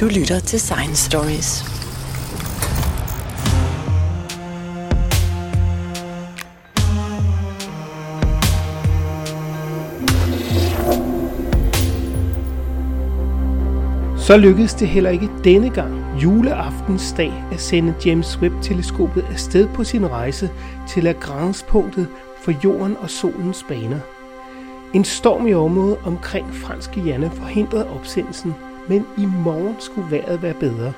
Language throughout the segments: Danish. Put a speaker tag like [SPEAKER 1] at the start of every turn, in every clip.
[SPEAKER 1] Du lytter til Science Stories.
[SPEAKER 2] Så lykkedes det heller ikke denne gang, juleaftensdag, at sende James Webb-teleskopet afsted på sin rejse til Lagrange-punktet for jorden og solens baner. En storm i området omkring fransk Guyana forhindrede opsendelsen, men i morgen skulle vejret være bedre.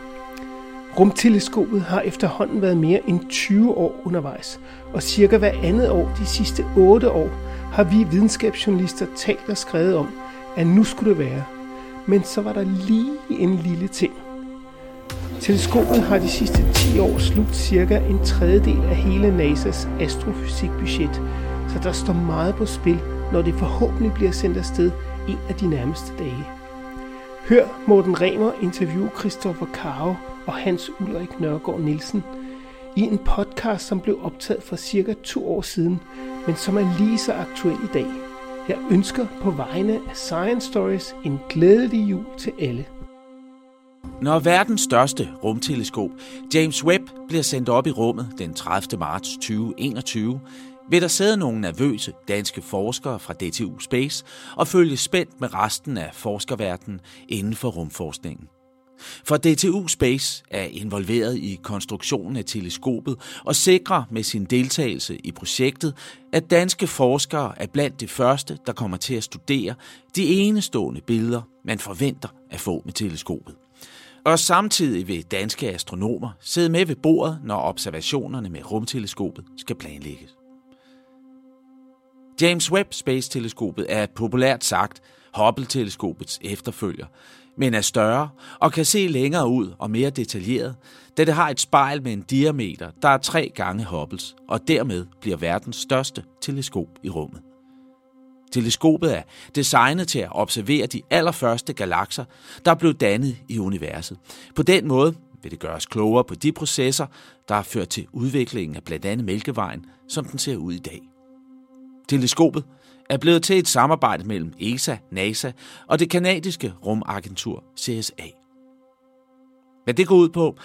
[SPEAKER 2] Rumteleskopet har efterhånden været mere end 20 år undervejs, og cirka hver andet år de sidste 8 år har vi videnskabsjournalister talt og skrevet om, at nu skulle det være. Men så var der lige en lille ting. Teleskopet har de sidste 10 år slugt cirka en tredjedel af hele NASA's astrofysikbudget, så der står meget på spil, når det forhåbentlig bliver sendt afsted en af de nærmeste dage. Hør Morten Remer interviewe Christopher Karo og Hans Ulrik Nørgaard Nielsen i en podcast, som blev optaget for cirka to år siden, men som er lige så aktuel i dag. Jeg ønsker på vegne af Science Stories en glædelig jul til alle.
[SPEAKER 3] Når verdens største rumteleskop, James Webb, bliver sendt op i rummet den 30. marts 2021, vil der sidde nogle nervøse danske forskere fra DTU Space og følge spændt med resten af forskerverdenen inden for rumforskningen. For DTU Space er involveret i konstruktionen af teleskopet og sikrer med sin deltagelse i projektet, at danske forskere er blandt de første, der kommer til at studere de enestående billeder, man forventer at få med teleskopet. Og samtidig vil danske astronomer sidde med ved bordet, når observationerne med rumteleskopet skal planlægges. James Webb Space-teleskopet er populært sagt Hubble-teleskopets efterfølger, men er større og kan se længere ud og mere detaljeret, da det har et spejl med en diameter, der er tre gange Hubbles, og dermed bliver verdens største teleskop i rummet. Teleskopet er designet til at observere de allerførste galakser, der blev dannet i universet. På den måde vil det gøre os klogere på de processer, der har ført til udviklingen af blandt andet Mælkevejen, som den ser ud i dag. Teleskopet er blevet til et samarbejde mellem ESA, NASA og det kanadiske rumagentur CSA. Hvad det går ud på,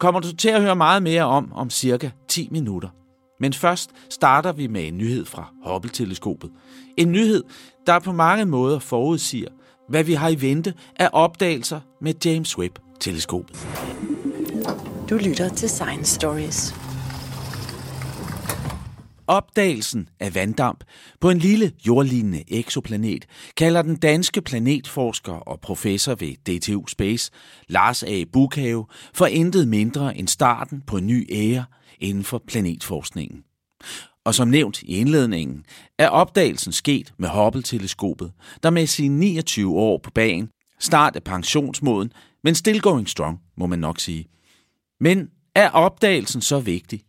[SPEAKER 3] kommer du til at høre meget mere om om cirka 10 minutter. Men først starter vi med en nyhed fra Hubble-teleskopet. En nyhed, der på mange måder forudsiger, hvad vi har i vente af opdagelser med James Webb-teleskopet.
[SPEAKER 1] Du lytter til Science Stories.
[SPEAKER 3] Opdagelsen af vanddamp på en lille jordlignende eksoplanet kalder den danske planetforsker og professor ved DTU Space, Lars A. Bukhave, for intet mindre end starten på en ny ære inden for planetforskningen. Og som nævnt i indledningen, er opdagelsen sket med Hubble-teleskopet, der med sine 29 år på bagen snart er pensionsmoden, men still going strong, må man nok sige. Men er opdagelsen så vigtig?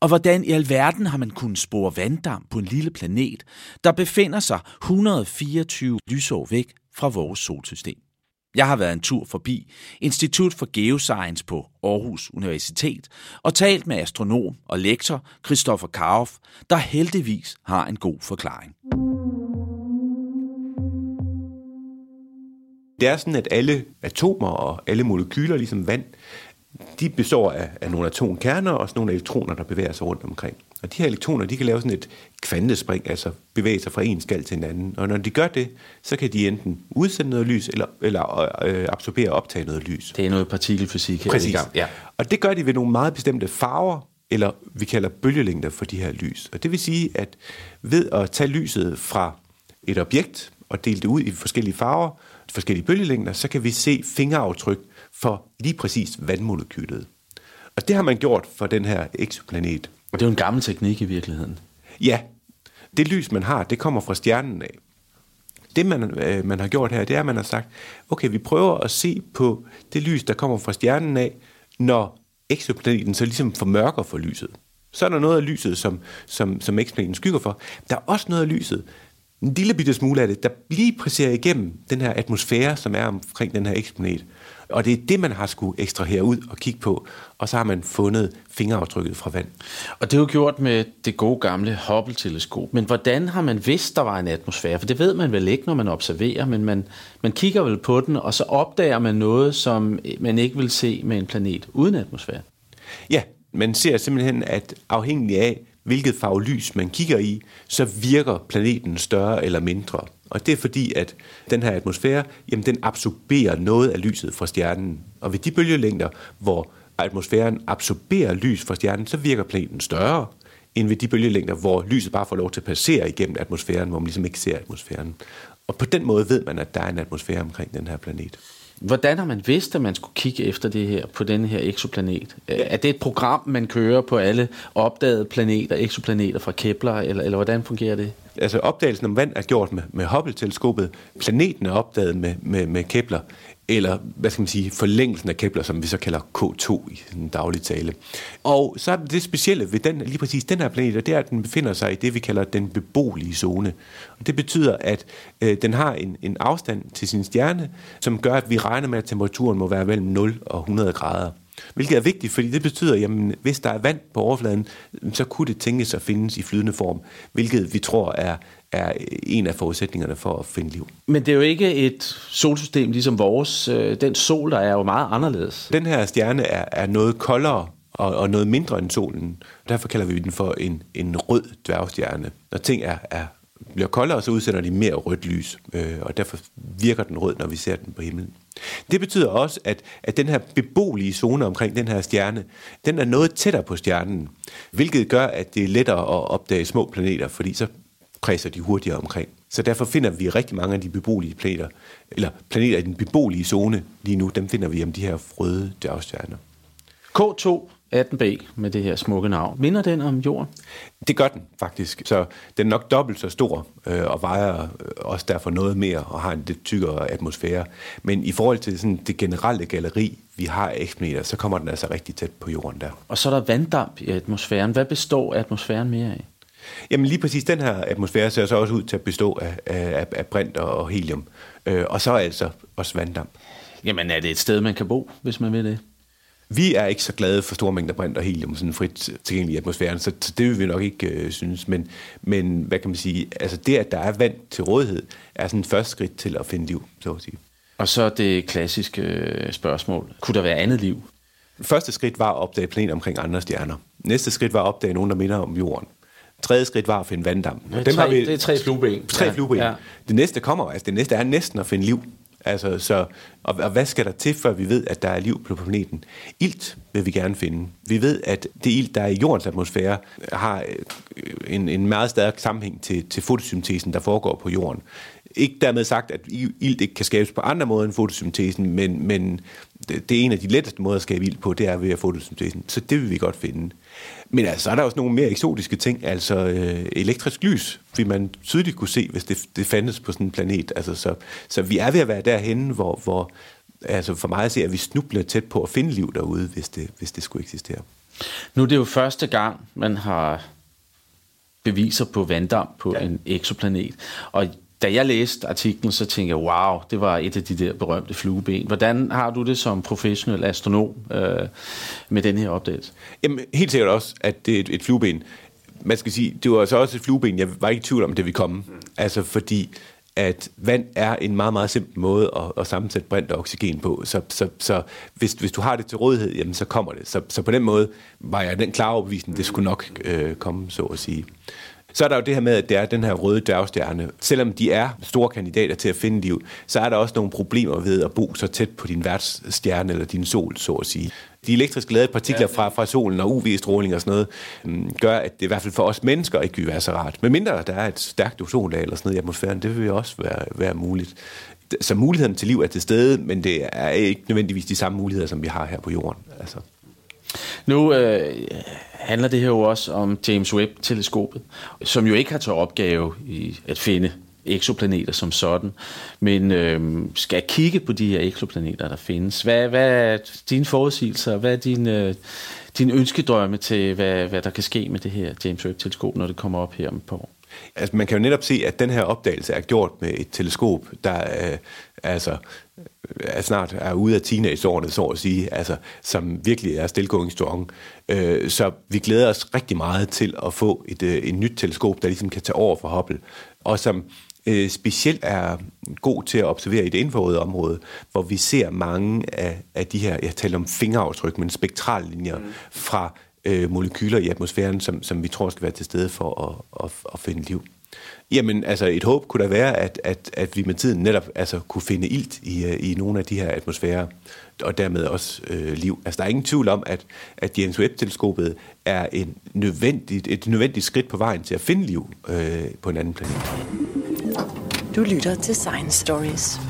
[SPEAKER 3] Og hvordan i alverden har man kunnet spore vanddamp på en lille planet, der befinder sig 124 lysår væk fra vores solsystem? Jeg har været en tur forbi Institut for Geoscience på Aarhus Universitet og talt med astronom og lektor Christopher Karoff, der heldigvis har en god forklaring.
[SPEAKER 4] Det er sådan, at alle atomer og alle molekyler, ligesom vand, de består af, af nogle atomkerner og også nogle elektroner, der bevæger sig rundt omkring. Og de her elektroner, de kan lave sådan et kvantespring, altså bevæge sig fra en skal til en anden. Og når de gør det, så kan de enten udsende noget lys, eller, eller øh, absorbere og optage noget lys.
[SPEAKER 3] Det er noget partikelfysik her
[SPEAKER 4] Præcis.
[SPEAKER 3] i gang. Ja.
[SPEAKER 4] Og det gør de ved nogle meget bestemte farver, eller vi kalder bølgelængder for de her lys. Og det vil sige, at ved at tage lyset fra et objekt og dele det ud i forskellige farver, forskellige bølgelængder, så kan vi se fingeraftryk for lige præcis vandmolekylet. Og det har man gjort for den her eksoplanet.
[SPEAKER 3] Og det er jo en gammel teknik i virkeligheden.
[SPEAKER 4] Ja, det lys, man har, det kommer fra stjernen af. Det, man, øh, man har gjort her, det er, at man har sagt, okay, vi prøver at se på det lys, der kommer fra stjernen af, når eksoplaneten så ligesom formørker for lyset. Så er der noget af lyset, som, som, som eksplaneten skygger for. Der er også noget af lyset, en lille bitte smule af det, der lige presserer igennem den her atmosfære, som er omkring den her eksplanet. Og det er det, man har skulle ekstrahere ud og kigge på, og så har man fundet fingeraftrykket fra vand.
[SPEAKER 5] Og det er jo gjort med det gode gamle Hubble-teleskop. Men hvordan har man vidst, der var en atmosfære? For det ved man vel ikke, når man observerer, men man, man kigger vel på den, og så opdager man noget, som man ikke vil se med en planet uden atmosfære.
[SPEAKER 4] Ja, man ser simpelthen, at afhængig af, hvilket faglys man kigger i, så virker planeten større eller mindre. Og det er fordi, at den her atmosfære, jamen den absorberer noget af lyset fra stjernen. Og ved de bølgelængder, hvor atmosfæren absorberer lys fra stjernen, så virker planeten større, end ved de bølgelængder, hvor lyset bare får lov til at passere igennem atmosfæren, hvor man ligesom ikke ser atmosfæren. Og på den måde ved man, at der er en atmosfære omkring den her planet.
[SPEAKER 5] Hvordan har man vidst, at man skulle kigge efter det her på den her eksoplanet? Er det et program, man kører på alle opdagede planeter, eksoplaneter fra Kepler, eller, eller hvordan fungerer det?
[SPEAKER 4] Altså opdagelsen om vand er gjort med, med Hubble-teleskopet. Planeten er opdaget med, med, med Kepler eller hvad skal man sige, forlængelsen af Kepler, som vi så kalder K2 i den daglige tale. Og så er det specielle ved den, lige præcis den her planet, det er, at den befinder sig i det, vi kalder den beboelige zone. Og det betyder, at øh, den har en, en afstand til sin stjerne, som gør, at vi regner med, at temperaturen må være mellem 0 og 100 grader. Hvilket er vigtigt, fordi det betyder, at hvis der er vand på overfladen, så kunne det tænkes at findes i flydende form, hvilket vi tror er, er en af forudsætningerne for at finde liv.
[SPEAKER 5] Men det er jo ikke et solsystem ligesom vores. Øh, den sol, der er jo meget anderledes.
[SPEAKER 4] Den her stjerne er, er noget koldere og, og noget mindre end solen. Derfor kalder vi den for en, en rød dværgstjerne. Når ting er, er bliver koldere, så udsender de mere rødt lys, øh, og derfor virker den rød, når vi ser den på himlen. Det betyder også, at, at den her beboelige zone omkring den her stjerne, den er noget tættere på stjernen, hvilket gør, at det er lettere at opdage små planeter, fordi så kredser de hurtigere omkring. Så derfor finder vi rigtig mange af de beboelige planeter, eller planeter i den beboelige zone lige nu, dem finder vi om de her røde dværgstjerner.
[SPEAKER 5] K2 18b med det her smukke navn. Minder den om jorden?
[SPEAKER 4] Det gør den faktisk. Så den er nok dobbelt så stor øh, og vejer øh, også derfor noget mere og har en lidt tykkere atmosfære. Men i forhold til sådan det generelle galleri, vi har af eksplaneter, så kommer den altså rigtig tæt på jorden der.
[SPEAKER 5] Og så er der vanddamp i atmosfæren. Hvad består atmosfæren mere af?
[SPEAKER 4] Jamen lige præcis den her atmosfære ser så også ud til at bestå af, af, af brint og helium. Øh, og så altså også vanddamp.
[SPEAKER 5] Jamen er det et sted, man kan bo, hvis man vil det?
[SPEAKER 4] Vi er ikke så glade for store mængder brint og helium, sådan frit tilgængelig i atmosfæren, så, så det vil vi nok ikke øh, synes. Men, men hvad kan man sige, altså det, at der er vand til rådighed, er sådan et første skridt til at finde liv, så at sige.
[SPEAKER 5] Og så det klassiske øh, spørgsmål. Kunne der være andet liv?
[SPEAKER 4] Første skridt var at opdage planeter omkring andre stjerner. Næste skridt var at opdage nogen, der minder om jorden. Tredje skridt var at finde vanddamp.
[SPEAKER 5] Det er, Dem tre, har vi, det er tre flueben.
[SPEAKER 4] Tre ja, flueben. Ja. Det næste kommer, altså det næste er næsten at finde liv. Altså, så, og, og hvad skal der til, før vi ved, at der er liv på planeten? Ilt vil vi gerne finde. Vi ved, at det ilt, der er i jordens atmosfære, har øh, en, en meget stærk sammenhæng til, til fotosyntesen, der foregår på jorden. Ikke dermed sagt, at ilt ikke kan skabes på andre måder end fotosyntesen, men, men det er en af de letteste måder at skabe ild på, det er ved at fotosyntesen. Så det vil vi godt finde. Men altså, så er der også nogle mere eksotiske ting, altså øh, elektrisk lys, vil man tydeligt kunne se, hvis det, det fandtes på sådan en planet. Altså, så, så vi er ved at være derhen, hvor, hvor altså for mig at se, at vi snubler tæt på at finde liv derude, hvis det, hvis det skulle eksistere.
[SPEAKER 5] Nu er det jo første gang, man har beviser på vanddamp på ja. en eksoplanet. Og da jeg læste artiklen, så tænkte jeg, wow, det var et af de der berømte flueben. Hvordan har du det som professionel astronom øh, med den her opdagelse?
[SPEAKER 4] Jamen, helt sikkert også, at det er et, et flueben. Man skal sige, det var så også et flueben, jeg var ikke i tvivl om, det vi komme. Mm. Altså fordi, at vand er en meget, meget simpel måde at, at sammensætte brint og oxygen på. Så, så, så hvis, hvis du har det til rådighed, jamen, så kommer det. Så, så på den måde var jeg den klare overbevisning, det skulle nok øh, komme, så at sige. Så er der jo det her med, at det er den her røde dværgstjerne. Selvom de er store kandidater til at finde liv, så er der også nogle problemer ved at bo så tæt på din værtsstjerne eller din sol, så at sige. De elektrisk ladede partikler fra, fra solen og UV-stråling og sådan noget, mm, gør, at det i hvert fald for os mennesker ikke vil være så rart. Men mindre der er et stærkt ozonlag eller sådan noget i atmosfæren, det vil også være, være muligt. Så muligheden til liv er til stede, men det er ikke nødvendigvis de samme muligheder, som vi har her på jorden. Altså.
[SPEAKER 5] Nu øh, handler det her jo også om James Webb-teleskopet, som jo ikke har til opgave i at finde eksoplaneter som sådan, men øh, skal kigge på de her eksoplaneter, der findes. Hvad, hvad er dine forudsigelser? Hvad er dine, øh, dine ønskedrømme til, hvad, hvad der kan ske med det her James Webb-teleskop, når det kommer op her om et par år?
[SPEAKER 4] Altså, man kan jo netop se, at den her opdagelse er gjort med et teleskop, der øh, altså snart er ude af teenageårene, så at sige, altså, som virkelig er still going strong. Øh, så vi glæder os rigtig meget til at få et, øh, et nyt teleskop, der ligesom kan tage over for Hubble, og som øh, specielt er god til at observere i det infrarøde område, hvor vi ser mange af, af de her, jeg taler om fingeraftryk, men spektrallinjer mm. fra øh, molekyler i atmosfæren, som, som vi tror skal være til stede for at, at, at finde liv. Jamen, altså et håb kunne da være, at, at, at vi med tiden netop altså, kunne finde ilt i, øh, i nogle af de her atmosfærer, og dermed også øh, liv. Altså, der er ingen tvivl om, at, at James Webb-teleskopet er en nødvendigt, et nødvendigt skridt på vejen til at finde liv øh, på en anden planet.
[SPEAKER 1] Du lytter til Science Stories.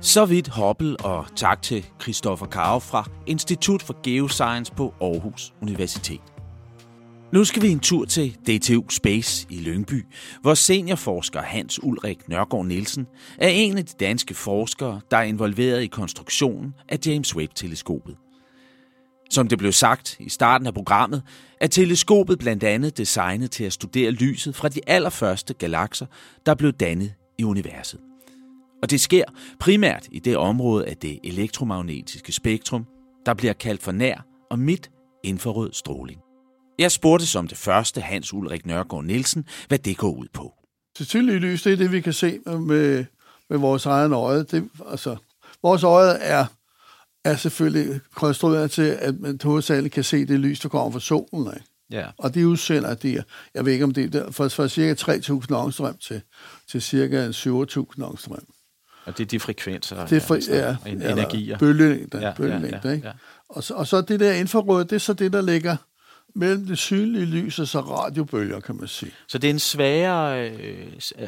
[SPEAKER 3] Så vidt Hubble, og tak til Christoffer Karo fra Institut for Geoscience på Aarhus Universitet. Nu skal vi en tur til DTU Space i Lyngby, hvor seniorforsker Hans Ulrik Nørgaard Nielsen er en af de danske forskere, der er involveret i konstruktionen af James Webb-teleskopet. Som det blev sagt i starten af programmet, er teleskopet blandt andet designet til at studere lyset fra de allerførste galakser, der blev dannet i universet. Og det sker primært i det område af det elektromagnetiske spektrum, der bliver kaldt for nær og midt infrarød stråling. Jeg spurgte som det første Hans Ulrik Nørgaard Nielsen, hvad det går ud på.
[SPEAKER 6] Det tydelige lys, det er det, vi kan se med, med vores egen øje. Det, altså, vores øje er, er selvfølgelig konstrueret til, at man hovedsageligt kan se det lys, der kommer fra solen. Ikke?
[SPEAKER 3] Ja.
[SPEAKER 6] Og de udsender de, jeg ved ikke om det er, fra, fra cirka 3.000 ångstrøm til, til cirka 7.000 ångstrøm.
[SPEAKER 3] Og det er de frekvenser,
[SPEAKER 6] Det er for,
[SPEAKER 3] altså,
[SPEAKER 6] ja,
[SPEAKER 3] en-
[SPEAKER 6] ja,
[SPEAKER 3] energier.
[SPEAKER 6] Bølgelængder,
[SPEAKER 3] Ja,
[SPEAKER 6] ja,
[SPEAKER 3] ja,
[SPEAKER 6] bølgelængder,
[SPEAKER 3] ja,
[SPEAKER 6] ikke?
[SPEAKER 3] ja.
[SPEAKER 6] Og, så, og så det der infrarøde, det er så det, der ligger mellem det synlige lys og så radiobølger, kan man sige.
[SPEAKER 3] Så det er en svagere... Øh,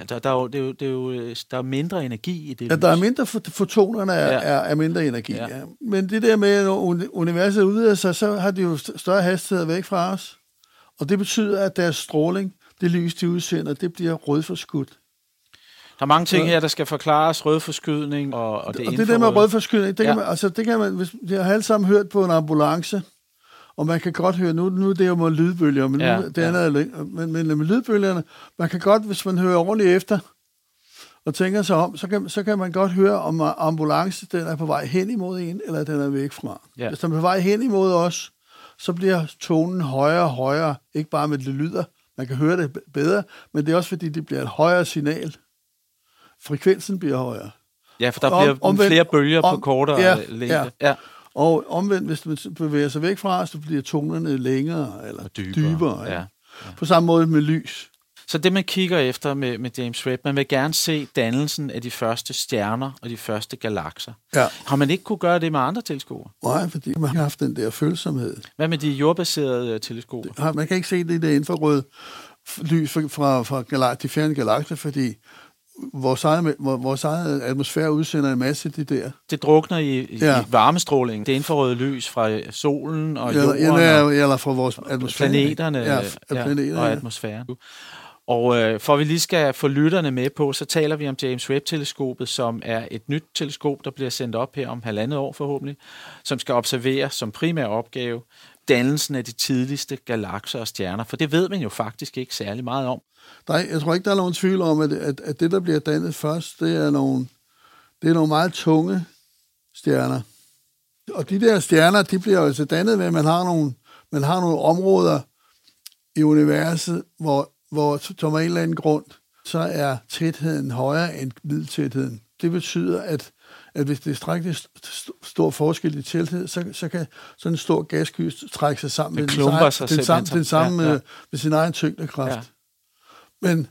[SPEAKER 3] der, der, er jo, det er jo, det er jo, der er mindre energi i det
[SPEAKER 6] Ja, der er
[SPEAKER 3] lys.
[SPEAKER 6] mindre, fot- fotonerne er,
[SPEAKER 3] Ja.
[SPEAKER 6] er, er mindre energi,
[SPEAKER 3] Ja.
[SPEAKER 6] ja. Men det der med, når uni- universet udvider sig, så har de jo st- større hastighed væk fra os. Og det betyder, at deres stråling, det lys, de udsender, det bliver rødforskudt.
[SPEAKER 3] Der er mange ting her, der skal forklares. Rødforskydning og, og det
[SPEAKER 6] og det der med rødforskydning, det,
[SPEAKER 3] ja.
[SPEAKER 6] kan man, altså, det kan man, hvis, jeg har alle sammen hørt på en ambulance, og man kan godt høre, nu, nu er det jo med lydbølger, men,
[SPEAKER 3] Ja,
[SPEAKER 6] ja, nu, det
[SPEAKER 3] ja.
[SPEAKER 6] andet, er læ- men, men med lydbølgerne, man kan godt, hvis man hører ordentligt efter, og tænker sig om, så kan, så kan man godt høre, om ambulance den er på vej hen imod en, eller den er væk fra.
[SPEAKER 3] Ja.
[SPEAKER 6] Hvis den er på vej hen imod os, så bliver tonen højere og højere, ikke bare med det lyder, man kan høre det bedre, men det er også fordi, det bliver et højere signal. Frekvensen bliver højere.
[SPEAKER 3] Ja, for der
[SPEAKER 6] Om-
[SPEAKER 3] bliver
[SPEAKER 6] omvendt-
[SPEAKER 3] flere bølger på
[SPEAKER 6] om-
[SPEAKER 3] kortere
[SPEAKER 6] ja,
[SPEAKER 3] længde.
[SPEAKER 6] ja.
[SPEAKER 3] ja.
[SPEAKER 6] Og omvendt, hvis man bevæger sig væk fra os, så bliver tonerne længere eller
[SPEAKER 3] Og dybere,
[SPEAKER 6] dybere.
[SPEAKER 3] ja.
[SPEAKER 6] ja. På samme måde med lys.
[SPEAKER 3] Så det, man kigger efter med, med James Webb, man vil gerne se dannelsen af de første stjerner og de første galakser.
[SPEAKER 6] Ja.
[SPEAKER 3] Har man ikke kunne gøre det med andre teleskoper?
[SPEAKER 6] Nej, fordi man har haft den der følsomhed.
[SPEAKER 3] Hvad med de jordbaserede øh, teleskoper?
[SPEAKER 6] Man kan ikke se det der infrarøde f- lys fra, fra, fra galak, de fjerne galakser, fordi vores eget, vores eget atmosfære udsender en masse af de der.
[SPEAKER 3] Det drukner i,
[SPEAKER 6] Ja.
[SPEAKER 3] i varmestråling. Det infrarøde lys fra solen og
[SPEAKER 6] Eller,
[SPEAKER 3] jorden
[SPEAKER 6] eller,
[SPEAKER 3] og
[SPEAKER 6] eller fra vores atmosfære.
[SPEAKER 3] planeterne
[SPEAKER 6] Ja, f- planeterne,
[SPEAKER 3] og
[SPEAKER 6] ja.
[SPEAKER 3] atmosfæren. Og øh, for at vi lige skal få lytterne med på, så taler vi om James Webb-teleskopet, som er et nyt teleskop, der bliver sendt op her om halvandet år forhåbentlig, som skal observere som primær opgave dannelsen af de tidligste galakser og stjerner, for det ved man jo faktisk ikke særlig meget om.
[SPEAKER 6] Nej, jeg tror ikke, der er nogen tvivl om, at, at, at det, der bliver dannet først, det er nogle, det er nogle meget tunge stjerner. Og de der stjerner, de bliver altså dannet ved, at man har nogle, man har nogle områder i universet, hvor, hvor som af en eller anden grund, så er tætheden højere end middeltætheden. Det betyder, at, at hvis det er strækkeligt st- stor forskel i tæthed, så, så kan sådan en stor gassky trække sig sammen
[SPEAKER 3] Det
[SPEAKER 6] med den, samme-
[SPEAKER 3] sig
[SPEAKER 6] den, samme, den samme.
[SPEAKER 3] Ja,
[SPEAKER 6] ja,
[SPEAKER 3] ja.
[SPEAKER 6] med sin egen tyngdekraft.
[SPEAKER 3] Ja.
[SPEAKER 6] Men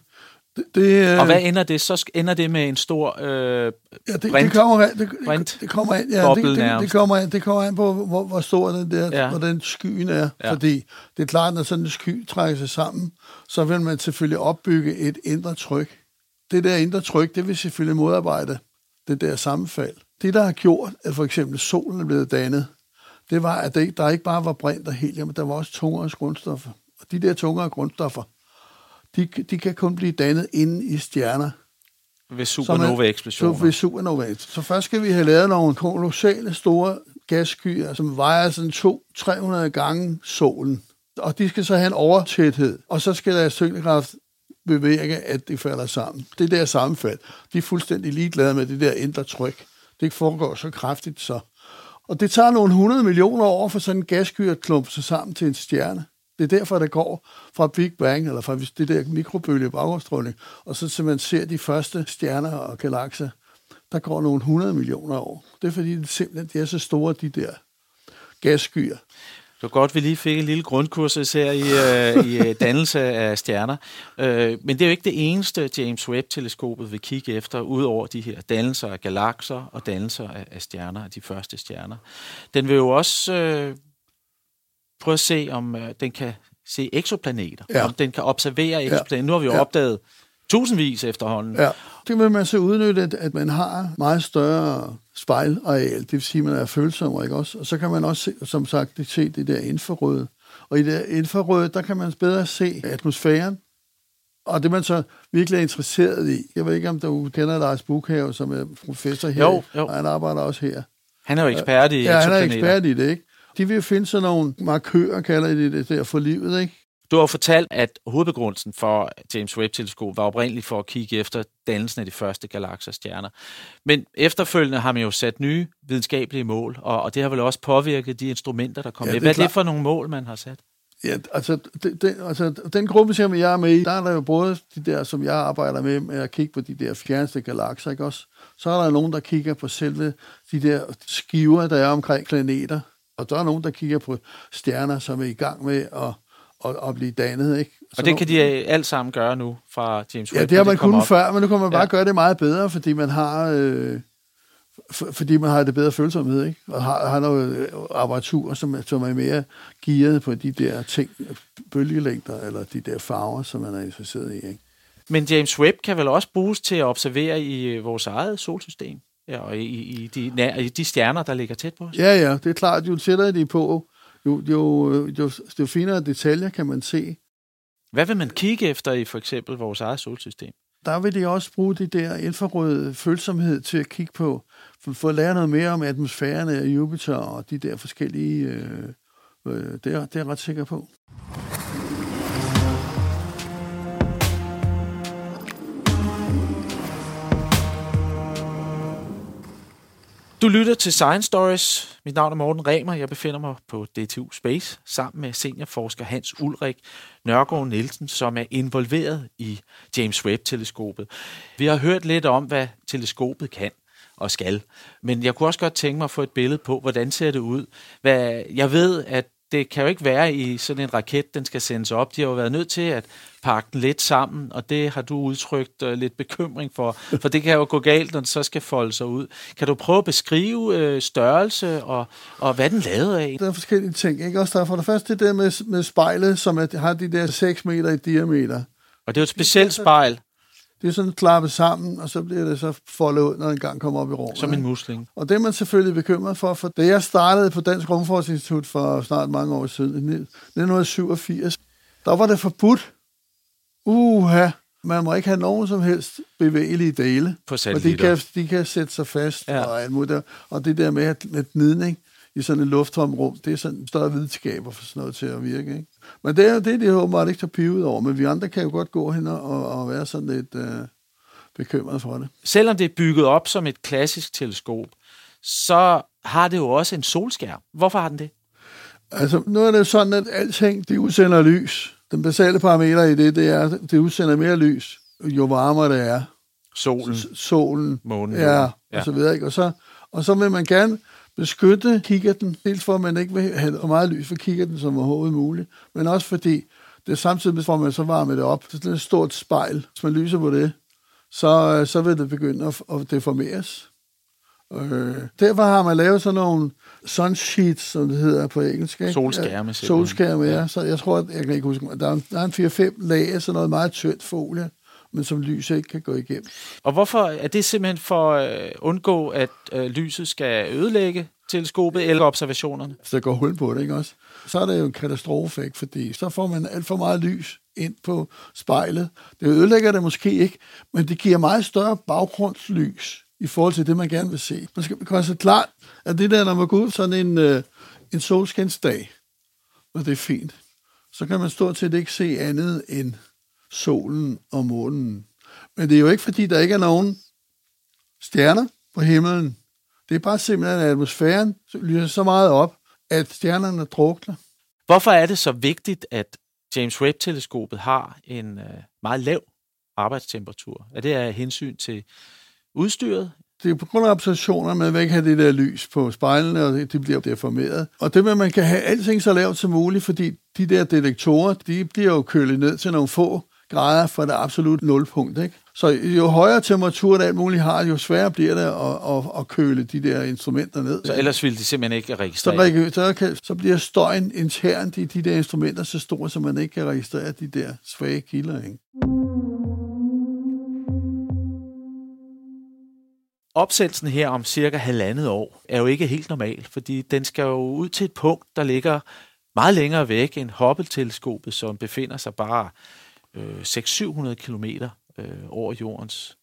[SPEAKER 6] det, det,
[SPEAKER 3] Og hvad ender det? Så ender det med en stor... Øh,
[SPEAKER 6] ja, det,
[SPEAKER 3] brint-
[SPEAKER 6] det kommer an, det,
[SPEAKER 3] brint-
[SPEAKER 6] det, kommer an, ja, det, det, det, kommer an, det kommer an på, hvor, hvor stor den der,
[SPEAKER 3] Ja.
[SPEAKER 6] hvordan skyen er.
[SPEAKER 3] Ja.
[SPEAKER 6] Fordi det er klart, når sådan en sky trækker sig sammen, så vil man selvfølgelig opbygge et indre tryk. Det der indre tryk, det vil selvfølgelig modarbejde det der sammenfald. Det, der har gjort, at for eksempel solen er blevet dannet, det var, at der ikke, der ikke bare var brint og helium, men der var også tungere grundstoffer. Og de der tungere grundstoffer, de, de kan kun blive dannet inde i stjerner.
[SPEAKER 3] ved
[SPEAKER 6] Så
[SPEAKER 3] supernova-eksplosioner.
[SPEAKER 6] ved supernova. Så først skal vi have lavet nogle kolossale store gasskyer, som vejer sådan 200-300 gange solen. Og de skal så have en overtæthed. Og så skal deres tyngdekraft bevirke, at det falder sammen. Det der sammenfald, de er fuldstændig ligeglade med det der indre tryk. Det foregår så kraftigt så. Og det tager nogle 100 millioner år for sådan en gasky at klumpe sig sammen til en stjerne. Det er derfor, det går fra Big Bang, eller fra det der mikrobølge baggrundsstråling, og så til man ser de første stjerner og galakser, der går nogle 100 millioner år. Det er fordi, det simpelthen de er så store, de der gasskyer.
[SPEAKER 3] Var godt, vi lige fik en lille grundkursus her i, øh, i øh, dannelse af stjerner. Øh, men det er jo ikke det eneste, James Webb-teleskopet vil kigge efter, udover de her dannelser af galakser og dannelser af, af stjerner, af de første stjerner. Den vil jo også øh, prøve at se, om øh, den kan se eksoplaneter, ja. om den kan observere eksoplaneter. Ja. Nu har vi jo ja. opdaget tusindvis efterhånden.
[SPEAKER 6] Ja, det vil man så udnytte, at man har meget større spejlareal, det vil sige, at man er følsom, ikke også? Og så kan man også, se, som sagt, se det der infrarøde. Og i det infrarøde, der kan man bedre se atmosfæren, og det man så virkelig er interesseret i, jeg ved ikke, om du kender Lars Bukhave, som er professor her,
[SPEAKER 3] jo, jo.
[SPEAKER 6] han arbejder også her.
[SPEAKER 3] Han er jo ekspert i
[SPEAKER 6] Ja, han er ekspert i det, ikke? De vil finde sådan nogle markører, kalder de det der, for livet, ikke?
[SPEAKER 3] Du har fortalt, at hovedbegrundelsen for James Webb-teleskop var oprindeligt for at kigge efter dannelsen af de første galakser stjerner. Men efterfølgende har man jo sat nye videnskabelige mål, og, og det har vel også påvirket de instrumenter, der kommer ja, Hvad er det for nogle mål, man har sat?
[SPEAKER 6] Ja, altså, det, det, altså den gruppe, som jeg er med i, der er der jo både de der, som jeg arbejder med, med at kigge på de der fjerneste galakser, ikke også? Så er der nogen, der kigger på selve de der skiver, der er omkring planeter. Og der er nogen, der kigger på stjerner, som er i gang med at at, at blive dannet. Ikke?
[SPEAKER 3] Så og det kan de alt sammen gøre nu fra James Webb?
[SPEAKER 6] Ja, det har man kunnet før, men nu kan man bare ja. gøre det meget bedre, fordi man har... Øh, fordi man har det bedre følsomhed, ikke? og har, har noget øh, apparatur, som, som er mere gearet på de der ting, bølgelængder, eller de der farver, som man er interesseret i. Ikke?
[SPEAKER 3] Men James Webb kan vel også bruges til at observere i øh, vores eget solsystem, ja, og i, i, de, i de stjerner, der ligger tæt på os?
[SPEAKER 6] Ja, ja, det er klart, jo sætter de på, jo, jo, jo, jo finere detaljer kan man se.
[SPEAKER 3] Hvad vil man kigge efter i for eksempel vores eget solsystem?
[SPEAKER 6] Der vil de også bruge det der infrarøde følsomhed til at kigge på, for, for at lære noget mere om atmosfæren af Jupiter og de der forskellige... Øh, øh, det, er, det er jeg ret sikker på.
[SPEAKER 3] Du lytter til Science Stories. Mit navn er Morten Remer. Jeg befinder mig på DTU Space sammen med seniorforsker Hans Ulrik Nørgaard Nielsen, som er involveret i James Webb-teleskopet. Vi har hørt lidt om, hvad teleskopet kan og skal. Men jeg kunne også godt tænke mig at få et billede på, hvordan ser det ud. Hvad, jeg ved, at det kan jo ikke være i sådan en raket, den skal sendes op. De har jo været nødt til at pakke den lidt sammen, og det har du udtrykt uh, lidt bekymring for, for det kan jo gå galt, når den så skal folde sig ud. Kan du prøve at beskrive uh, størrelse og, og hvad den lavede af?
[SPEAKER 6] Der er forskellige ting. Ikke? Også der for det første det der med, med spejlet, som er, har de der 6 meter i diameter.
[SPEAKER 3] Og det er jo et specielt spejl.
[SPEAKER 6] Det er sådan klappet sammen, og så bliver det så foldet ud, når den gang kommer op i rummet.
[SPEAKER 3] Som en musling.
[SPEAKER 6] Og det er man selvfølgelig bekymret for, for da jeg startede på Dansk Rumforskningsinstitut for snart mange år siden, i 1987, der var det forbudt. Uha, man må ikke have nogen som helst bevægelige dele.
[SPEAKER 3] På
[SPEAKER 6] og de kan, de kan sætte sig fast ja. og alt muligt. Og det der med, med gnidning i sådan et lufttom rum, det er sådan større videnskaber for sådan noget til at virke. Ikke? Men det er det, de åbenbart ikke tager pivet over. Men vi andre kan jo godt gå hen og, og være sådan lidt øh, bekymret for det.
[SPEAKER 3] Selvom det er bygget op som et klassisk teleskop, så har det jo også en solskærm. Hvorfor har den det?
[SPEAKER 6] Altså, nu er det sådan, at alting, det udsender lys. Den basale parameter i det, det er, at det udsender mere lys, jo varmere det er.
[SPEAKER 3] Solen.
[SPEAKER 6] S- solen.
[SPEAKER 3] Månen.
[SPEAKER 6] Ja, ja, og så videre. Ikke? Og, så, og så vil man gerne beskytte kikkerten, dels for at man ikke vil have meget lys for kikkerten som overhovedet muligt, men også fordi det samtidig, for man så varmer det op. Så det er et stort spejl. Hvis man lyser på det, så, så vil det begynde at, at deformeres. Øh, derfor har man lavet sådan nogle sunsheets, som det hedder på engelsk. Ikke?
[SPEAKER 3] Solskærme.
[SPEAKER 6] Solskærme, ja. Så jeg tror, at, jeg kan ikke huske, der er, der er en 4-5 lag af sådan noget meget tyndt folie, men som lyset ikke kan gå igennem.
[SPEAKER 3] Og hvorfor er det simpelthen for at øh, undgå, at øh, lyset skal ødelægge teleskopet eller observationerne?
[SPEAKER 6] Så der går hul på det, ikke også? Så er det jo en katastrofe, ikke? fordi så får man alt for meget lys ind på spejlet. Det ødelægger det måske ikke, men det giver meget større baggrundslys i forhold til det, man gerne vil se. Man skal gøre sig klart, at det der, når man går ud sådan en, øh, en solskinsdag, og det er fint, så kan man stort set ikke se andet end solen og månen. Men det er jo ikke, fordi der ikke er nogen stjerner på himlen. Det er bare simpelthen, at atmosfæren lyser så meget op, at stjernerne drukner.
[SPEAKER 3] Hvorfor er det så vigtigt, at James Webb-teleskopet har en øh, meget lav arbejdstemperatur? Er det af hensyn til udstyret?
[SPEAKER 6] Det er på grund af observationer, man vil ikke have det der lys på spejlene, og det bliver deformeret. Og det med, at man kan have alting så lavt som muligt, fordi de der detektorer, de bliver jo kølet ned til nogle få grader fra det absolut nulpunkt. Ikke? Så jo højere temperatur det alt muligt har, jo sværere bliver det at, at, at køle de der instrumenter ned.
[SPEAKER 3] Så ellers ville de simpelthen ikke
[SPEAKER 6] så,
[SPEAKER 3] registrere?
[SPEAKER 6] så, kan, så bliver støjen internt i de der instrumenter så stor, så man ikke kan registrere de der svage kilder. Ikke?
[SPEAKER 3] Opsættelsen her om cirka halvandet år er jo ikke helt normal, fordi den skal jo ud til et punkt, der ligger meget længere væk end Hubble-teleskopet, som befinder sig bare øh, 600-700 km øh, over jordens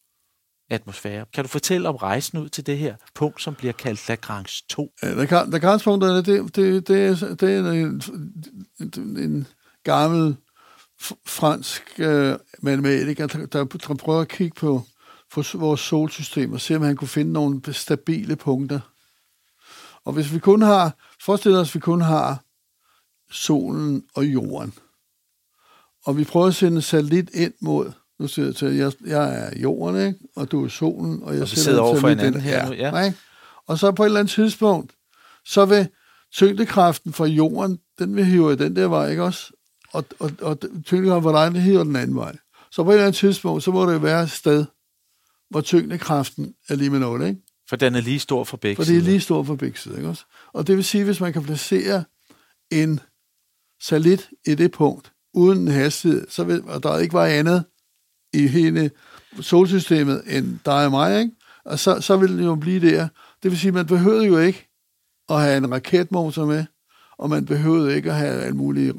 [SPEAKER 3] atmosfære. Kan du fortælle om rejsen ud til det her punkt, som bliver kaldt Lagrange 2?
[SPEAKER 6] Lagrange-punktet, det, det, det, er, det er en, en, en gammel fransk øh, matematiker, der, der, der prøver at kigge på, på vores solsystem og se, om han kunne finde nogle stabile punkter. Og hvis vi kun har, forestil os, at vi kun har solen og jorden, og vi prøver at sende en satellit ind mod nu siger jeg til, jeg, jeg er jorden, ikke? og du er solen, og jeg
[SPEAKER 3] og sidder over for hinanden her
[SPEAKER 6] ja,
[SPEAKER 3] nu, ja.
[SPEAKER 6] Ikke? Og så på et eller andet tidspunkt, så vil tyngdekraften fra jorden, den vil hive i den der vej, ikke også? Og, og, og tyngdekraften fra dig, den hiver den anden vej. Så på et eller andet tidspunkt, så må det være et sted, hvor tyngdekraften er lige med 0, ikke?
[SPEAKER 3] For den er lige stor for begge
[SPEAKER 6] For det er lige stor for begge sider, ikke også? Og det vil sige, hvis man kan placere en satellit i det punkt, uden en hastighed, så vil, og der ikke var andet i hele solsystemet end dig og mig, ikke? Og så, så vil det jo blive der. Det vil sige, man behøvede jo ikke at have en raketmotor med, og man behøvede ikke at have alt muligt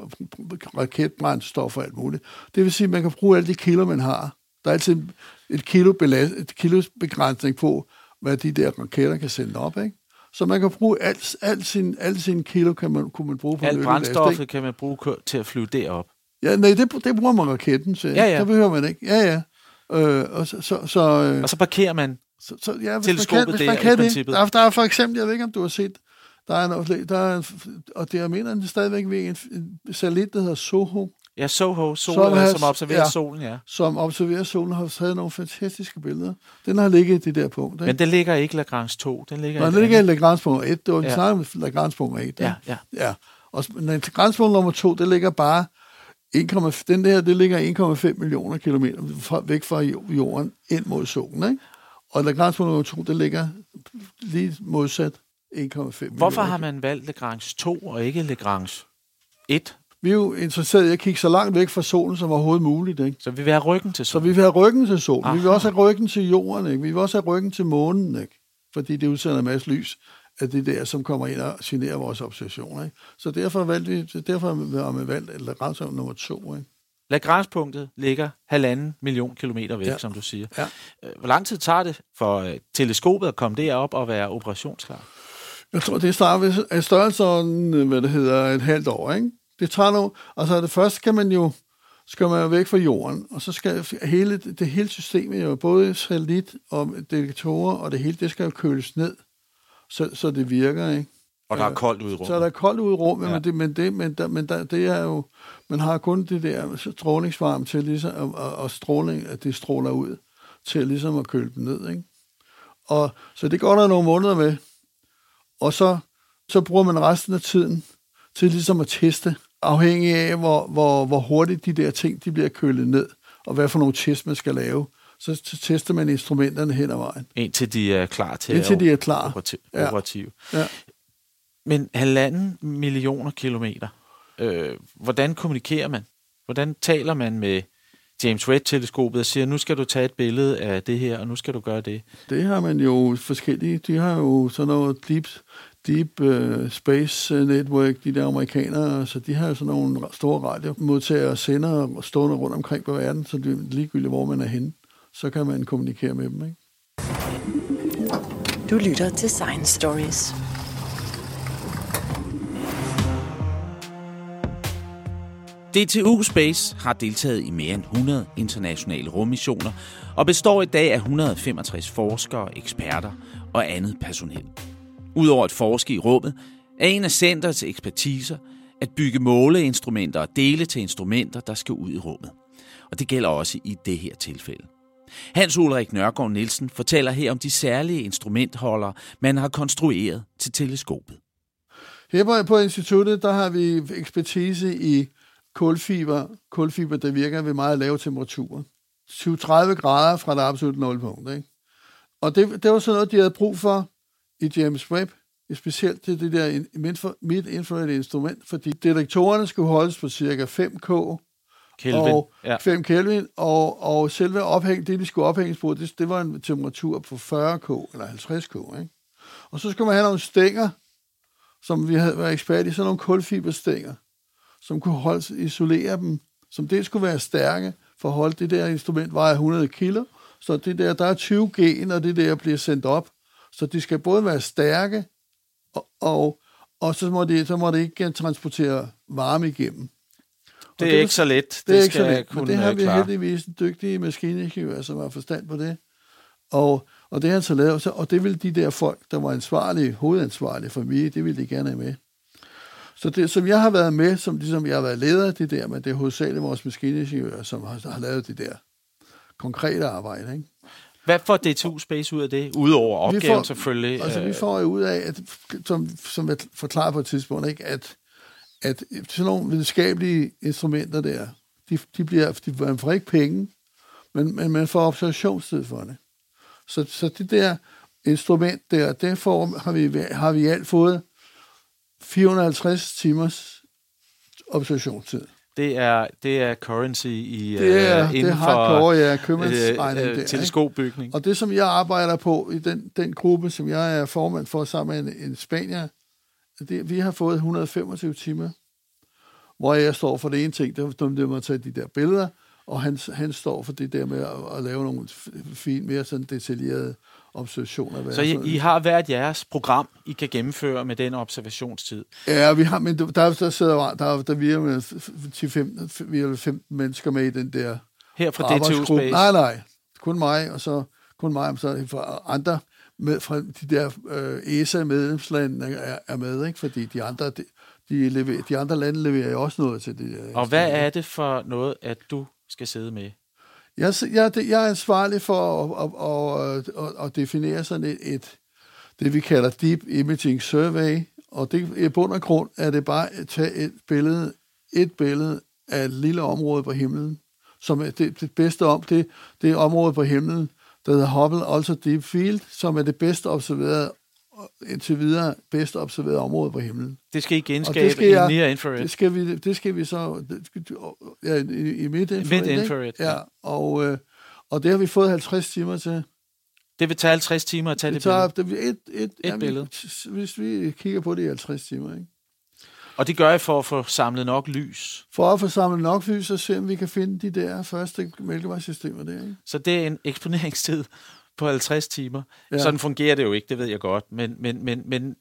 [SPEAKER 6] raketbrændstof og alt muligt. Det vil sige, at man kan bruge alle de kilo, man har. Der er altid et kilo, belast, et kilo begrænsning på, hvad de der raketter kan sende op, ikke? Så man kan bruge alt, alt sin, alt sin kilo, kan man, kunne man bruge på
[SPEAKER 3] Alt brændstoffet kan man bruge til at flyve derop.
[SPEAKER 6] Ja, nej, det, det bruger man raketten til.
[SPEAKER 3] Ja, ja.
[SPEAKER 6] Det behøver man ikke. Ja, ja. Øh, og så, så, så, øh,
[SPEAKER 3] Og så parkerer man
[SPEAKER 6] så, så ja, hvis man kan, hvis
[SPEAKER 3] der
[SPEAKER 6] man
[SPEAKER 3] i
[SPEAKER 6] kan det.
[SPEAKER 3] princippet.
[SPEAKER 6] Der, er- der er for eksempel, jeg ved ikke, om du har set, der er, en, der er en, og det er, jeg mener, det er stadigvæk ved en, en satellit, der hedder Soho,
[SPEAKER 3] Ja, Soho, sol,
[SPEAKER 6] Som har-
[SPEAKER 3] som observerer
[SPEAKER 6] ja.
[SPEAKER 3] solen, ja.
[SPEAKER 6] som observerer solen, har taget nogle fantastiske billeder. Den har ligget i det der punkt. Ikke?
[SPEAKER 3] Men den ligger ikke Lagrange 2, den ligger
[SPEAKER 6] Nå,
[SPEAKER 3] i
[SPEAKER 6] den ligger i. Lagrange punkt 1. Det var
[SPEAKER 3] Ja.
[SPEAKER 6] ja. snart med Lagrange punkt 1.
[SPEAKER 3] Ja, ja.
[SPEAKER 6] ja. Og Lagrange punkt nummer 2, det ligger bare 1, den der, det ligger 1,5 millioner kilometer fra, væk fra jo- jorden ind mod solen. Ikke? Og Lagrange nummer 2, det ligger lige modsat 1,5 millioner.
[SPEAKER 3] Hvorfor har man valgt Lagrange 2 og ikke Lagrange 1?
[SPEAKER 6] Vi er jo interesseret i at kigge så langt væk fra solen som overhovedet muligt. Ikke?
[SPEAKER 3] Så vi vil have ryggen til
[SPEAKER 6] Så
[SPEAKER 3] solen.
[SPEAKER 6] vi vil have ryggen til solen. Vi vil
[SPEAKER 3] Aha.
[SPEAKER 6] også have ryggen til jorden. Ikke? Vi vil også have ryggen til månen. Ikke? Fordi det udsender en masse lys af det der, som kommer ind og generer vores observationer. Ikke? Så derfor valgte vi, derfor har vi valgt eller nummer to. Ikke?
[SPEAKER 3] Lagrange-punktet ligger halvanden million kilometer væk,
[SPEAKER 6] Ja.
[SPEAKER 3] som du siger.
[SPEAKER 6] Ja.
[SPEAKER 3] Øh, Hvor lang tid tager det for øh, teleskopet at komme derop og være operationsklar?
[SPEAKER 6] Jeg tror, det starter ved af størrelsen, hvad det hedder, et halvt år. Ikke? Det tager nu, altså det første skal man jo, skal man jo væk fra jorden, og så skal hele, det hele systemet jo, både satellit og detektorer, og det hele, det skal jo køles ned, så, så det virker, ikke?
[SPEAKER 3] Og der er koldt ude i rummet.
[SPEAKER 6] Så er der koldt ude i rummet,
[SPEAKER 3] Ja.
[SPEAKER 6] ja. men, det, men, det, men, der, men der, det er jo, man har kun det der strålingsvarme til ligesom, og, og, og stråling, at det stråler ud, til ligesom at køle dem ned, ikke? Og, så det går der nogle måneder med. Og så, så bruger man resten af tiden til ligesom at teste, afhængig af, hvor, hvor, hvor hurtigt de der ting de bliver kølet ned, og hvad for nogle test, man skal lave. Så tester man instrumenterne hen ad vejen.
[SPEAKER 3] Indtil de er klar til
[SPEAKER 6] Indtil
[SPEAKER 3] at
[SPEAKER 6] de er klar.
[SPEAKER 3] operativ,
[SPEAKER 6] Ja. Ja.
[SPEAKER 3] Men halvanden millioner kilometer. Øh, hvordan kommunikerer man? Hvordan taler man med James Webb-teleskopet og siger, nu skal du tage et billede af det her, og nu skal du gøre det?
[SPEAKER 6] Det har man jo forskellige. De har jo sådan noget deep, deep uh, space network, de der amerikanere, så de har jo sådan nogle store radiomodtagere og sender stående rundt omkring på verden, så det er ligegyldigt, hvor man er henne. Så kan man kommunikere med dem, ikke?
[SPEAKER 1] Du lytter til Science Stories.
[SPEAKER 5] DTU Space har deltaget i mere end 100 internationale rummissioner og består i dag af 165 forskere, eksperter og andet personel. Udover at forske i rummet, er en af centrets ekspertiser at bygge måleinstrumenter og dele til instrumenter, der skal ud i rummet. Og det gælder også i det her tilfælde. Hans Ulrik Nørgaard Nielsen fortæller her om de særlige instrumentholdere, man har konstrueret til teleskopet.
[SPEAKER 6] Her på instituttet, der har vi ekspertise i kulfiber, kulfiber, der virker ved meget lave temperaturer. 20-30 grader fra det absolut nulpunkt. Ikke? Og det, det var sådan noget, de havde brug for i James Webb, specielt til det der midt-infrared instrument, fordi detektorerne skulle holdes på cirka 5K,
[SPEAKER 3] Kelvin.
[SPEAKER 6] og
[SPEAKER 3] Ja.
[SPEAKER 6] 5 Kelvin, og, og selve ophæng, det, de skulle ophænges på, det, det var en temperatur på 40K eller 50K. Ikke? Og så skulle man have nogle stænger, som vi havde været ekspert i, sådan nogle kulfiberstænger, som kunne holde, isolere dem, som det skulle være stærke, for at holde det der instrument vejer 100 kilo, så det der, der er 20 G, når det der bliver sendt op, så de skal både være stærke, og, og, og så, må det, så må det ikke transportere varme igennem.
[SPEAKER 3] Det er ikke så let. Det,
[SPEAKER 6] det er ikke
[SPEAKER 3] skal
[SPEAKER 6] så let, men det har vi
[SPEAKER 3] klare.
[SPEAKER 6] heldigvis en dygtige maskiningeniører, som har forstand på det. Og, og det har han så lavet, og det vil de der folk, der var ansvarlige, hovedansvarlige for mig, det ville de gerne have med. Så det, som jeg har været med, som ligesom jeg har været leder af det der, men det er hovedsageligt vores maskiningeniører, som har, har lavet det der konkrete arbejde. Ikke?
[SPEAKER 3] Hvad får DTU Space ud af det? Udover opgaven
[SPEAKER 6] Vi får-
[SPEAKER 3] selvfølgelig.
[SPEAKER 6] Altså, vi
[SPEAKER 3] øh,
[SPEAKER 6] får jo ud af, at, som, som jeg forklarer på et tidspunkt, ikke, at, at sådan nogle videnskabelige instrumenter der, de, de bliver, de, man får ikke penge, men, men man får observationstid for det. Så, så det der instrument der, det får, har, vi, har vi i alt fået 450 timers observationstid.
[SPEAKER 3] Det er, det er currency i,
[SPEAKER 6] Det er,
[SPEAKER 3] øh,
[SPEAKER 6] det
[SPEAKER 3] inden
[SPEAKER 6] er
[SPEAKER 3] for
[SPEAKER 6] ja, købmandsregning
[SPEAKER 3] øh, øh,
[SPEAKER 6] ikke?
[SPEAKER 3] teleskopbygning.
[SPEAKER 6] Og det, som jeg arbejder på i den, den gruppe, som jeg er formand for sammen med en, en spanier, det, vi har fået 125 timer, hvor jeg står for det ene ting, det er det med at tage de der billeder, og han, han står for det der med at, at lave nogle fint, mere sådan detaljerede observationer.
[SPEAKER 3] Så
[SPEAKER 6] er
[SPEAKER 3] I,
[SPEAKER 6] sådan-
[SPEAKER 3] I har hvert jeres program, I kan gennemføre med den observationstid.
[SPEAKER 6] Ja, vi har, men der, der sidder der, der vi er med 10-15 vi er 15 mennesker med i den der
[SPEAKER 3] Her fra DTU. Space.
[SPEAKER 6] Nej, nej. Kun mig, og så kun mig, og så fra andre med, fra de der øh, ESA-medlemslande er, er med, ikke? fordi de andre, de, de, leverer, de andre lande leverer jo også noget til det. der
[SPEAKER 3] Og hvad er det for noget, at du skal sidde med?
[SPEAKER 6] Jeg, jeg, jeg er ansvarlig for at, at, at, at, definere sådan et, et, det, vi kalder Deep Imaging Survey, og det, i bund og grund er det bare at tage et billede, et billede af et lille område på himlen, som er det, det bedste om, det, det område på himlen, der hedder Hubble Ultra Deep Field, som er det bedst observerede, indtil videre bedst observerede område på himlen.
[SPEAKER 3] Det skal I
[SPEAKER 6] Og
[SPEAKER 3] genskabe
[SPEAKER 6] det skal
[SPEAKER 3] i
[SPEAKER 6] jeg-
[SPEAKER 3] near infrared.
[SPEAKER 6] Det skal vi, det skal vi så det skal, ja, i, i midt infrared.
[SPEAKER 3] Mid-infrared,
[SPEAKER 6] ikke? Ja, og, øh, og det har vi fået 50 timer til.
[SPEAKER 3] Det vil tage 50 timer at tage
[SPEAKER 6] Det
[SPEAKER 3] det,
[SPEAKER 6] tager
[SPEAKER 3] billede.
[SPEAKER 6] det, et, et,
[SPEAKER 3] Et billede.
[SPEAKER 6] Hvis vi kigger på det i 50 timer, ikke?
[SPEAKER 3] Og det gør I for at få samlet nok lys.
[SPEAKER 6] For at få samlet nok lys, og se om vi kan finde de der første mælkevejssystemer der, ikke?
[SPEAKER 3] Så det er en eksponeringstid på 50 timer. Ja. Sådan fungerer det jo ikke, det ved jeg godt. Men, men, men, men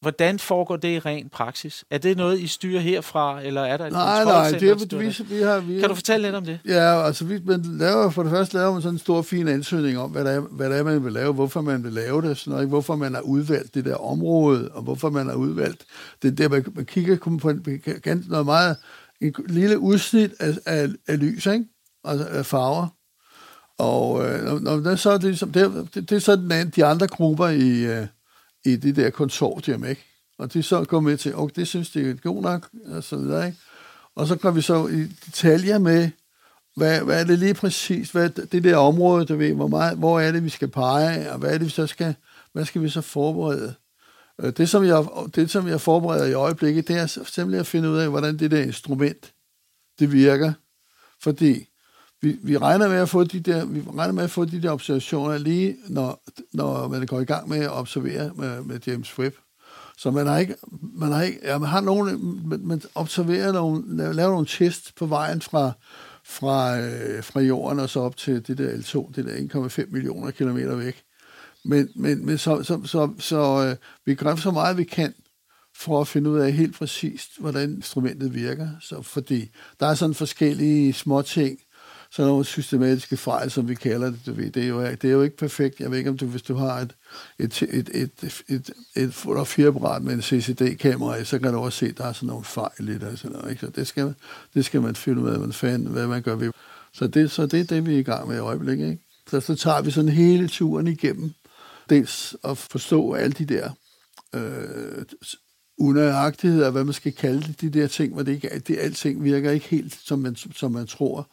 [SPEAKER 3] hvordan foregår det i ren praksis? Er det noget, I styrer herfra, eller er der et
[SPEAKER 6] Nej, nej, det er, vi, vi har... Vi,
[SPEAKER 3] Kan du fortælle lidt om det?
[SPEAKER 6] Ja, altså vi, man laver, for det første laver man sådan en stor, fin ansøgning om, hvad det, er, hvad det er, man vil lave, hvorfor man vil lave det, sådan noget, hvorfor man har udvalgt det der område, og hvorfor man har udvalgt det der, man, man kigger kun på en, noget meget, en lille udsnit af, af, af lys, ikke? Altså af farver. Og øh, når, når det, så er det, ligesom, det, det, det er så den anden, de andre grupper i, øh, i det der konsortium, ikke? Og de så går med til, okay, det synes de er god nok, og så videre, ikke? Og så går vi så i detaljer med, hvad, hvad er det lige præcis, hvad det der område, du ved, hvor, meget, hvor er det, vi skal pege, og hvad er det, vi så skal, hvad skal vi så forberede? Øh, det som, jeg, det, som jeg forbereder i øjeblikket, det er simpelthen at finde ud af, hvordan det der instrument, det virker. Fordi vi, vi regner med at få de der, vi regner med at få de der observationer lige, når, når man går i gang med at observere med, med James Webb. Så man har ikke, man har ikke, ja, man har nogle, man, man observerer nogle, laver nogle test på vejen fra, fra, øh, fra jorden og så op til det der L2, det der 1,5 millioner kilometer væk. Men, men, men så, så, så, så øh, vi gør så meget, vi kan for at finde ud af helt præcist, hvordan instrumentet virker. Så, fordi der er sådan forskellige små ting, sådan nogle systematiske fejl, som vi kalder det. Du ved. Det, er jo, det er jo ikke perfekt. Jeg ved ikke, om du, hvis du har et, et, et, et, et, et, et fotografierapparat med en CCD-kamera, så kan du også se, at der er sådan nogle fejl i det. Og sådan noget, ikke? Så det skal, det skal man finde ud af, man fanden, hvad man gør ved. Så det, så det er det, vi er i gang med i øjeblikket. Ikke? Så, så tager vi sådan hele turen igennem. Dels at forstå alle de der øh, unøjagtigheder, hvad man skal kalde det, de der ting, hvor det ikke, det, alting virker ikke helt, som man, som man tror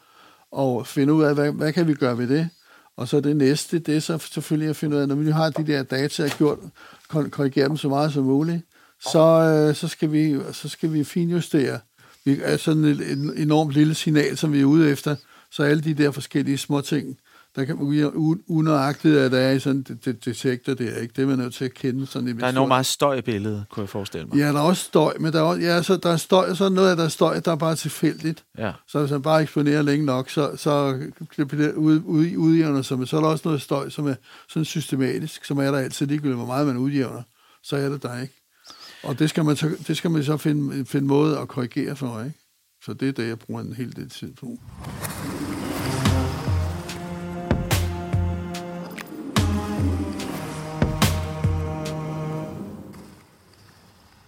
[SPEAKER 6] og finde ud af, hvad, hvad kan vi gøre ved det? Og så det næste, det er så selvfølgelig at finde ud af, når vi har de der data gjort, korrigere dem så meget som muligt, så, øh, så, skal, vi, så skal vi finjustere. Vi er sådan et, et enormt lille signal, som vi er ude efter, så alle de der forskellige små ting, der kan at der er i sådan et detektor der, ikke? Det er man nødt til at kende. Sådan
[SPEAKER 3] der er noget meget støj i billedet, kunne jeg forestille mig.
[SPEAKER 6] Ja, der er også støj, men der er, også, ja, så der er støj, så er noget af der er støj, der er bare tilfældigt.
[SPEAKER 3] Ja.
[SPEAKER 6] Så hvis man bare eksponerer længe nok, så, så bliver det ud, ud, udjævner sig, men så er der også noget støj, som er sådan systematisk, som er der altid ligegyldigt, hvor meget man udjævner, så er det der ikke. Og det skal man så, det skal man så finde, finde måde at korrigere for, ikke? Så det er det, jeg bruger en hel del tid på.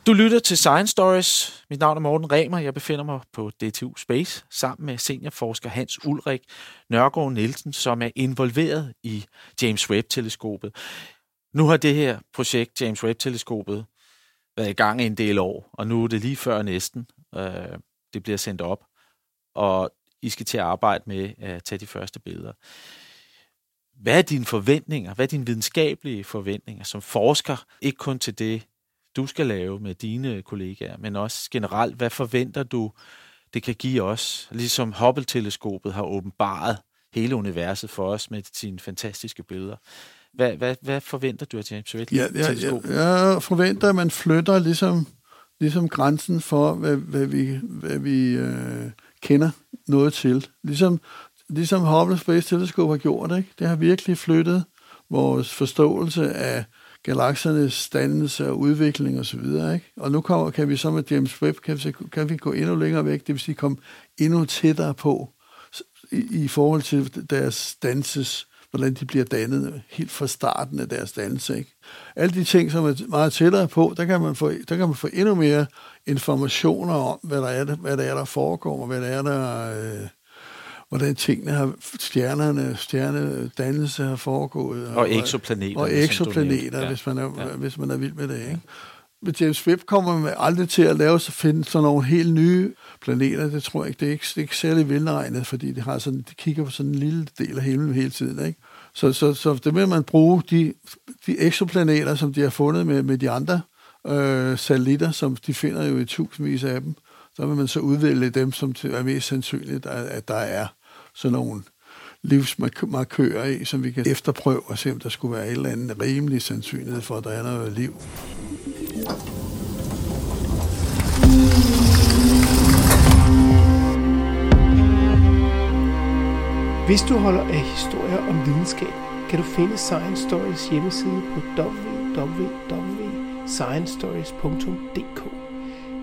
[SPEAKER 3] Du lytter til Science Stories. Mit navn er Morten Remer. Jeg befinder mig på DTU Space sammen med seniorforsker Hans Ulrik Nørgaard Nielsen, som er involveret i James Webb-teleskopet. Nu har det her projekt, James Webb-teleskopet, været i gang i en del år, og nu er det lige før næsten. Øh, det bliver sendt op, og I skal til at arbejde med at tage de første billeder. Hvad er dine forventninger? Hvad er dine videnskabelige forventninger som forsker? Ikke kun til det, du skal lave med dine kollegaer, men også generelt, hvad forventer du, det kan give os? Ligesom Hubble-teleskopet har åbenbaret hele universet for os med sine fantastiske billeder. Hvad, hvad, hvad forventer du af James Webb-teleskopet?
[SPEAKER 6] Ja, ja, jeg forventer, at man flytter ligesom, ligesom grænsen for, hvad, hvad vi, hvad vi øh, kender noget til. Ligesom, ligesom Hubble Space Telescope har gjort, ikke? det har virkelig flyttet vores forståelse af galaksernes dannelse og udvikling osv. Og, ikke? og nu kommer, kan vi så med James Webb, kan vi, kan vi gå endnu længere væk, det vil sige komme endnu tættere på i, i forhold til deres danses, hvordan de bliver dannet helt fra starten af deres dannelse. Ikke? Alle de ting, som er meget tættere på, der kan man få, der kan man få endnu mere informationer om, hvad der er, hvad der, er, der foregår, og hvad der er, der... Øh, hvordan tingene har, stjernerne, stjernedannelse har foregået.
[SPEAKER 3] Og, og eksoplaneter.
[SPEAKER 6] Og eksoplaneter, ja. hvis, man er, ja. hvis man er vild med det. Ikke? Men James Webb kommer man aldrig til at lave så finde sådan nogle helt nye planeter. Det tror jeg ikke. Det er ikke, det er ikke særlig velregnet, fordi det har sådan, de kigger på sådan en lille del af himlen hele tiden. Ikke? Så, så, så det vil man bruge de, de eksoplaneter, som de har fundet med, med de andre øh, satellitter, som de finder jo i tusindvis af dem. Så vil man så udvælge dem, som er mest sandsynligt, at der er sådan nogle livsmarkører i, som vi kan efterprøve og se, om der skulle være et eller andet rimelig sandsynlighed for, at der er noget liv.
[SPEAKER 2] Hvis du holder af historier om videnskab, kan du finde Science Stories hjemmeside på www.sciencestories.dk.